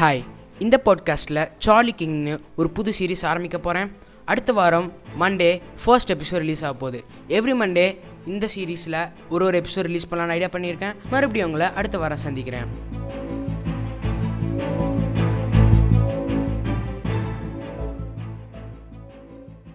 Hi இந்த பாட்காஸ்ட்டில் Charlie கிங்னு ஒரு புது சீரிஸ் ஆரம்பிக்க போகிறேன் அடுத்த வாரம் மண்டே ஃபர்ஸ்ட் எபிசோட் ரிலீஸ் ஆக போகுது. எவ்ரி மண்டே இந்த சீரீஸில் ஒரு ஒரு எபிசோட் ரிலீஸ் பண்ணலான்னு ஐடியா பண்ணியிருக்கேன். மறுபடியும் உங்களை அடுத்த வாரம் சந்திக்கிறேன்.